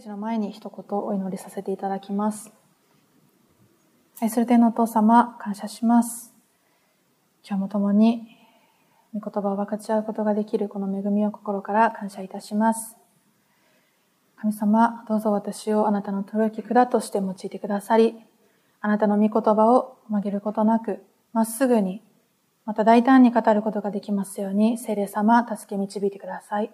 ージの前に一言お祈りさせていただきます。愛する天のお父様、感謝します。今日も共に御言葉を分かち合うことができるこの恵みを心から感謝いたします。神様、どうぞ私をあなたの取き管として用いてくださり、あなたの御言葉を曲げることなく、まっすぐに、また大胆に語ることができますように、聖霊様、助け導いてください。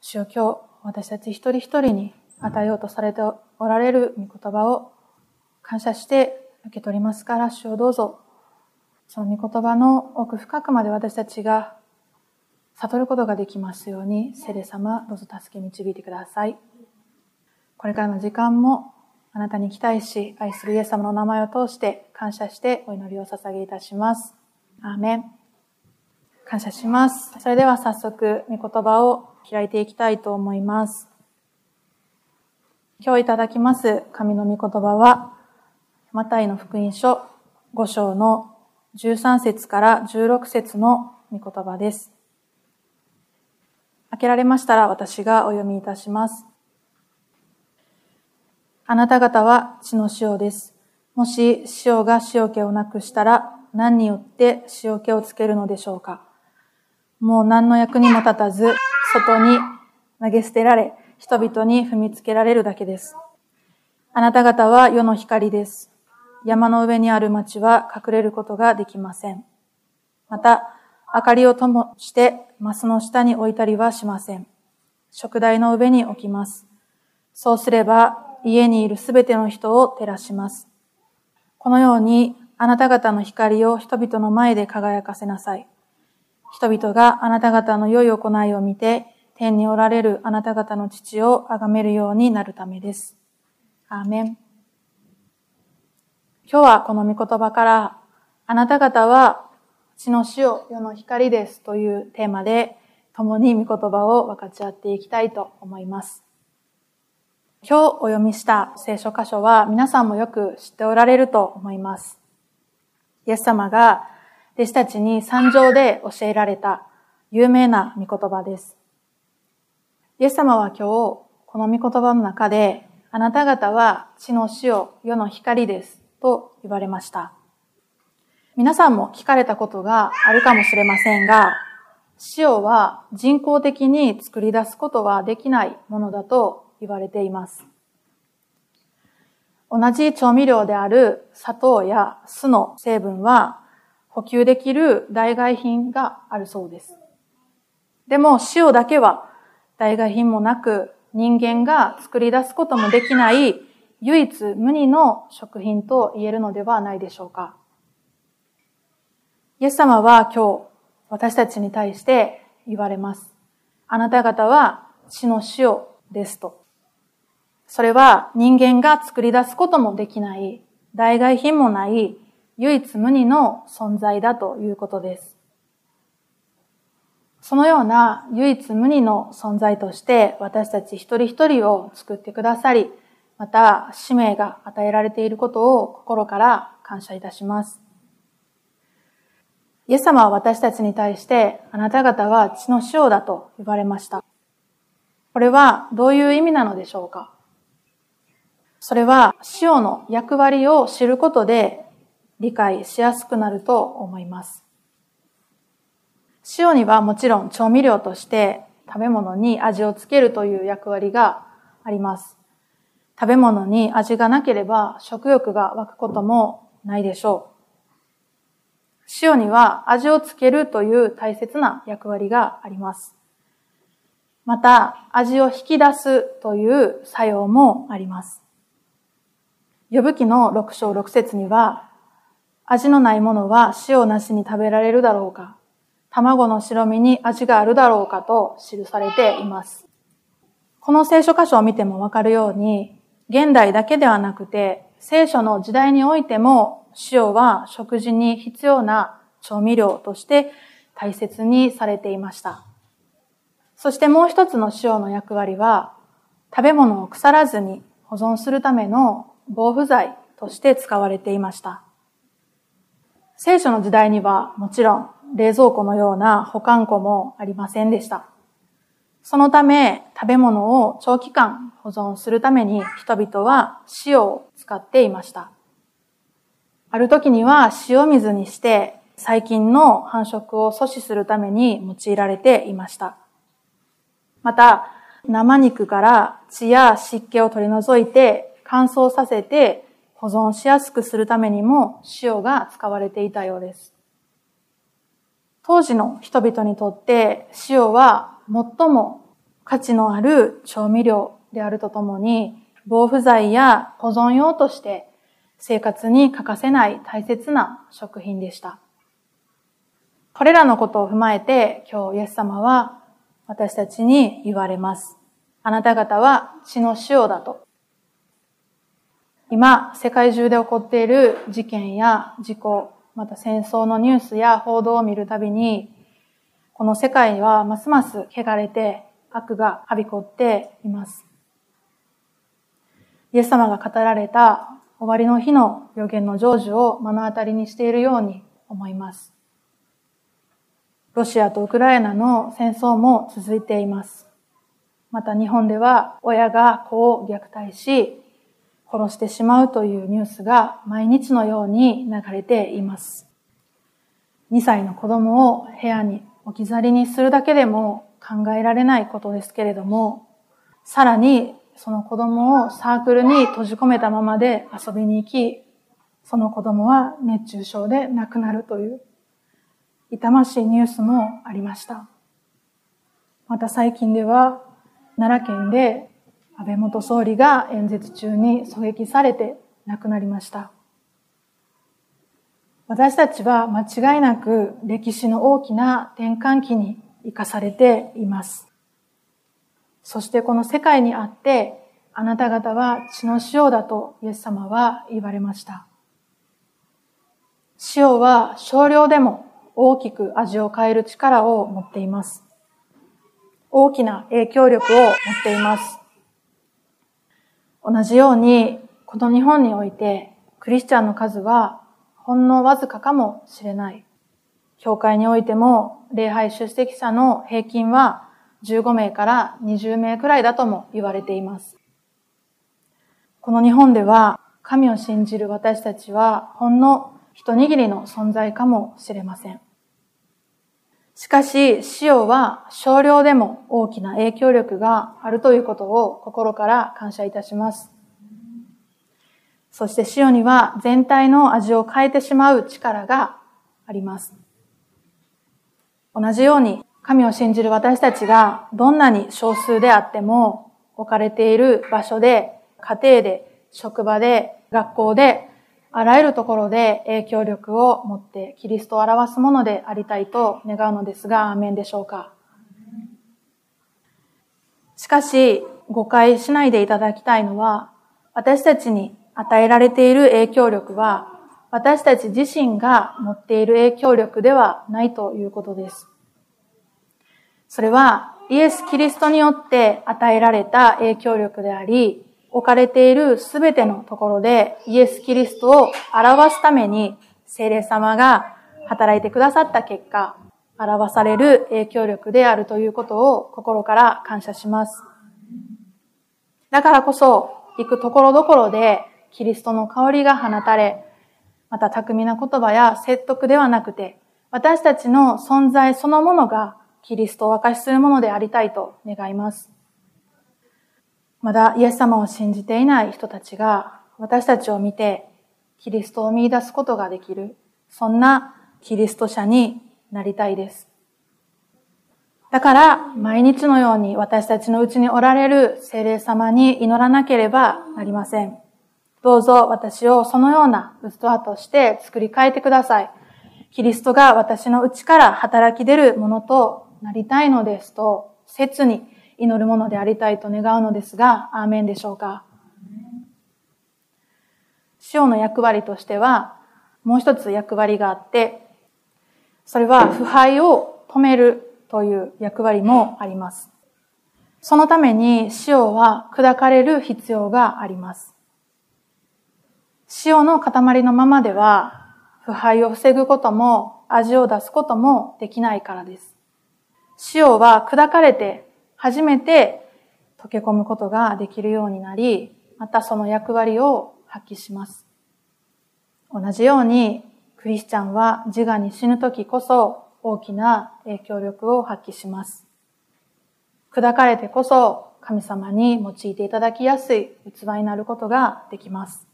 主よ今日、私たち一人一人に与えようとされておられる御言葉を感謝して受け取りますから、主をどうぞ、その御言葉の奥深くまで私たちが悟ることができますように、聖霊様、どうぞ助け導いてください。これからの時間もあなたに期待し、愛するイエス様の名前を通して感謝してお祈りを捧げいたします。アーメン。感謝します。それでは早速、御言葉を開いていきたいと思います。今日いただきます神の御言葉は、マタイの福音書5章の13節から16節の御言葉です。開けられましたら私がお読みいたします。あなた方は血の塩です。もし塩が塩気をなくしたら何によって塩気をつけるのでしょうか？もう何の役にも立たず、外に投げ捨てられ、人々に踏みつけられるだけです。あなた方は世の光です。山の上にある町は隠れることができません。また、明かりを灯して、マスの下に置いたりはしません。食台の上に置きます。そうすれば、家にいるすべての人を照らします。このように、あなた方の光を人々の前で輝かせなさい。人々があなた方の良い行いを見て、天におられるあなた方の父を崇めるようになるためです。アーメン。今日はこの御言葉から、あなた方は血の死を世の光ですというテーマで、共に御言葉を分かち合っていきたいと思います。今日お読みした聖書箇所は皆さんもよく知っておられると思います。イエス様が弟子たちに山上で教えられた有名な御言葉です。イエス様は今日、この御言葉の中で、あなた方は地の塩、世の光ですと言われました。皆さんも聞かれたことがあるかもしれませんが、塩は人工的に作り出すことはできないものだと言われています。同じ調味料である砂糖や酢の成分は補給できる代替品があるそうです。でも塩だけは代替品もなく人間が作り出すこともできない唯一無二の食品と言えるのではないでしょうか。イエス様は今日私たちに対して言われます。あなた方は血の塩ですと。それは人間が作り出すこともできない代替品もない唯一無二の存在だということです。そのような唯一無二の存在として私たち一人一人を作ってくださり、また使命が与えられていることを心から感謝いたします。イエス様は私たちに対してあなた方は血の塩だと言われました。これはどういう意味なのでしょうか？それは塩の役割を知ることで理解しやすくなると思います。塩にはもちろん調味料として食べ物に味をつけるという役割があります。食べ物に味がなければ食欲が湧くこともないでしょう。塩には味をつけるという大切な役割があります。また、味を引き出すという作用もあります。呼ぶ記の6章6節には、味のないものは塩なしに食べられるだろうか卵の白身に味があるだろうかと記されています。この聖書箇所を見てもわかるように、現代だけではなくて、聖書の時代においても塩は食事に必要な調味料として大切にされていました。そしてもう一つの塩の役割は、食べ物を腐らずに保存するための防腐剤として使われていました。聖書の時代にはもちろん冷蔵庫のような保管庫もありませんでした。そのため、食べ物を長期間保存するために人々は塩を使っていました。ある時には塩水にして細菌の繁殖を阻止するために用いられていました。また、生肉から血や湿気を取り除いて乾燥させて保存しやすくするためにも塩が使われていたようです。当時の人々にとって塩は最も価値のある調味料であるとともに防腐剤や保存用として生活に欠かせない大切な食品でした。これらのことを踏まえて今日イエス様は私たちに言われます。あなた方は血の塩だと。今、世界中で起こっている事件や事故、また戦争のニュースや報道を見るたびに、この世界はますます汚れて悪がはびこっています。イエス様が語られた終わりの日の予言の成就を目の当たりにしているように思います。ロシアとウクライナの戦争も続いています。また日本では親が子を虐待し、殺してしまうというニュースが毎日のように流れています。2歳の子供を部屋に置き去りにするだけでも考えられないことですけれども、さらにその子供をサークルに閉じ込めたままで遊びに行き、その子供は熱中症で亡くなるという痛ましいニュースもありました。また最近では奈良県で安倍元総理が演説中に狙撃されて亡くなりました。私たちは間違いなく歴史の大きな転換期に生かされています。そしてこの世界にあって、あなた方は血の塩だとイエス様は言われました。塩は少量でも大きく味を変える力を持っています。大きな影響力を持っています。同じように、この日本において、クリスチャンの数はほんのわずかかもしれない。教会においても、礼拝出席者の平均は15名から20名くらいだとも言われています。この日本では、神を信じる私たちは、ほんの一握りの存在かもしれません。しかし、塩は少量でも大きな影響力があるということを心から感謝いたします。そして塩には全体の味を変えてしまう力があります。同じように神を信じる私たちがどんなに少数であっても置かれている場所で、家庭で、職場で、学校であらゆるところで影響力を持ってキリストを表すものでありたいと願うのですが、アーメンでしょうか？しかし、誤解しないでいただきたいのは、私たちに与えられている影響力は、私たち自身が持っている影響力ではないということです。それは、イエス・キリストによって与えられた影響力であり、置かれているすべてのところでイエス・キリストを表すために聖霊様が働いてくださった結果、表される影響力であるということを心から感謝します。だからこそ、行くところどころでキリストの香りが放たれ、また巧みな言葉や説得ではなくて、私たちの存在そのものがキリストを明かしするものでありたいと願います。まだイエス様を信じていない人たちが私たちを見てキリストを見出すことができる、そんなキリスト者になりたいです。だから毎日のように私たちのうちにおられる聖霊様に祈らなければなりません。どうぞ私をそのような器として作り変えてください。キリストが私の内から働き出るものとなりたいのですと、切に祈るものでありたいと願うのですが、アーメンでしょうか？塩の役割としては、もう一つ役割があって、それは腐敗を止めるという役割もあります。そのために塩は砕かれる必要があります。塩の塊のままでは腐敗を防ぐことも味を出すこともできないからです。塩は砕かれて初めて溶け込むことができるようになり、またその役割を発揮します。同じように、クリスチャンは自我に死ぬ時こそ大きな影響力を発揮します。砕かれてこそ神様に用いていただきやすい器になることができます。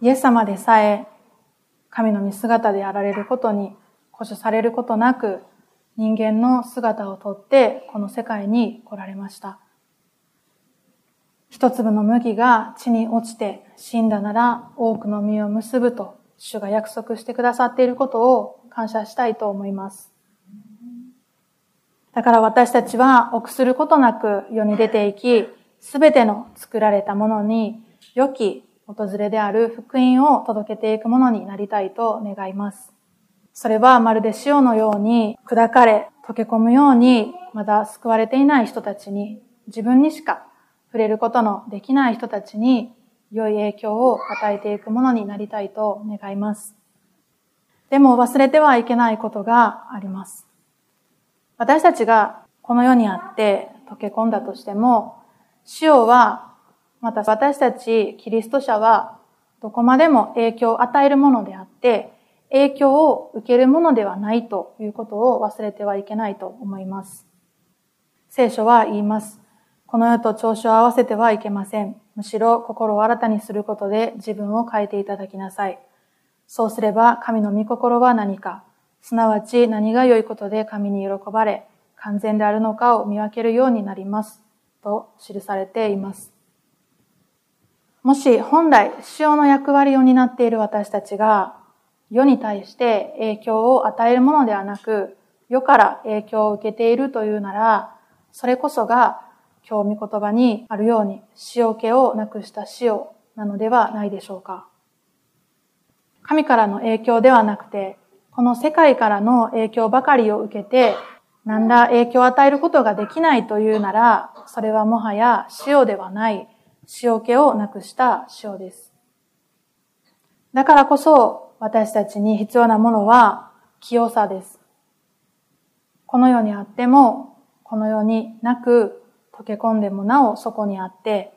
イエス様でさえ神の見姿であられることに固守されることなく人間の姿をとってこの世界に来られました。一粒の麦が地に落ちて死んだなら多くの実を結ぶと主が約束してくださっていることを感謝したいと思います。だから私たちは臆することなく世に出ていき、すべての作られたものに良き訪れである福音を届けていくものになりたいと願います。それはまるで塩のように砕かれ、溶け込むようにまだ救われていない人たちに自分にしか触れることのできない人たちに良い影響を与えていくものになりたいと願います。でも忘れてはいけないことがあります。私たちがこの世にあって溶け込んだとしても、塩は、また私たちキリスト者はどこまでも影響を与えるものであって、影響を受けるものではないということを忘れてはいけないと思います。聖書は言います。この世と調子を合わせてはいけません。むしろ心を新たにすることで自分を変えていただきなさい。そうすれば神の御心は何か、すなわち何が良いことで神に喜ばれ、完全であるのかを見分けるようになります。と記されています。もし本来塩の役割を担っている私たちが世に対して影響を与えるものではなく、世から影響を受けているというなら、それこそが今日御言葉にあるように塩気をなくした塩なのではないでしょうか。神からの影響ではなくて、この世界からの影響ばかりを受けて、何ら影響を与えることができないというなら、それはもはや塩ではない、塩気をなくした塩です。だからこそ、私たちに必要なものは清さです。この世にあっても、この世になく、溶け込んでもなおそこにあって、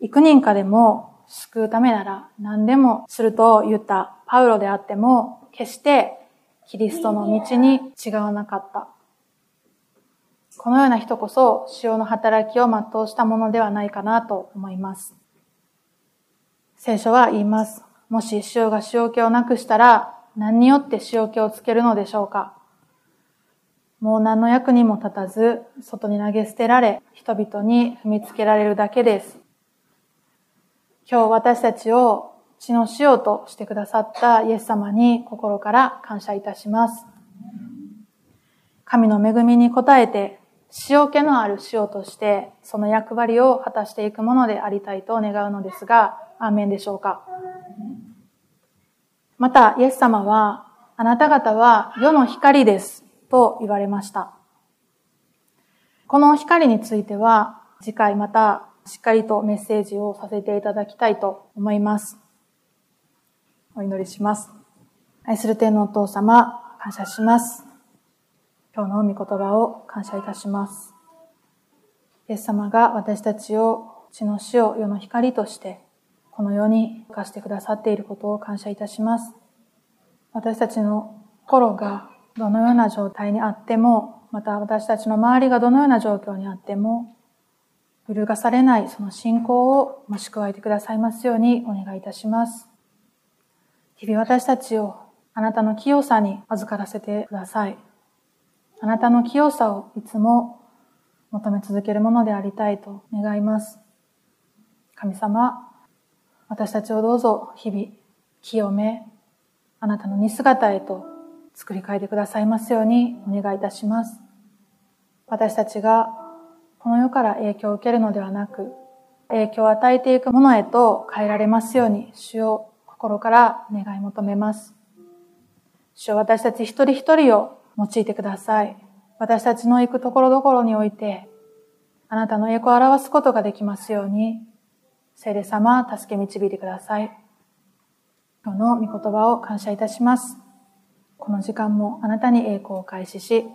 幾人かでも救うためなら何でもすると言ったパウロであっても、決してキリストの道に違わなかった。このような人こそ塩の働きを全うしたものではないかなと思います。聖書は言います。もし塩が塩気をなくしたら何によって塩気をつけるのでしょうか？もう何の役にも立たず、外に投げ捨てられ、人々に踏みつけられるだけです。今日私たちを血の塩としてくださったイエス様に心から感謝いたします。神の恵みに応えて、塩気のある塩として、その役割を果たしていくものでありたいと願うのですが、アーメンでしょうか？また、イエス様は、あなた方は世の光ですと言われました。この光については次回またしっかりとメッセージをさせていただきたいと思います。お祈りします。愛する天のお父様、感謝します。今日の御言葉を感謝いたします。イエス様が私たちを血の死を世の光としてこの世に生かしてくださっていることを感謝いたします。私たちの心がどのような状態にあっても、また私たちの周りがどのような状況にあっても、揺るがされないその信仰を増し加えてくださいますようにお願いいたします。日々私たちをあなたの清さに預からせてください。あなたの清さをいつも求め続けるものでありたいと願います。神様、私たちをどうぞ日々清め、あなたの似姿へと作り変えてくださいますようにお願いいたします。私たちがこの世から影響を受けるのではなく、影響を与えていくものへと変えられますように、主を心から願い求めます。主を私たち一人一人を用いてください。私たちの行くところどころにおいて、あなたの栄光を表すことができますように、聖霊様、助け導いてください。今日の御言葉を感謝いたします。この時間もあなたに栄光を開始し、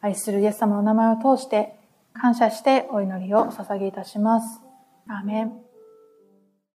愛するイエス様の名前を通して感謝してお祈りを捧げいたします。アーメン。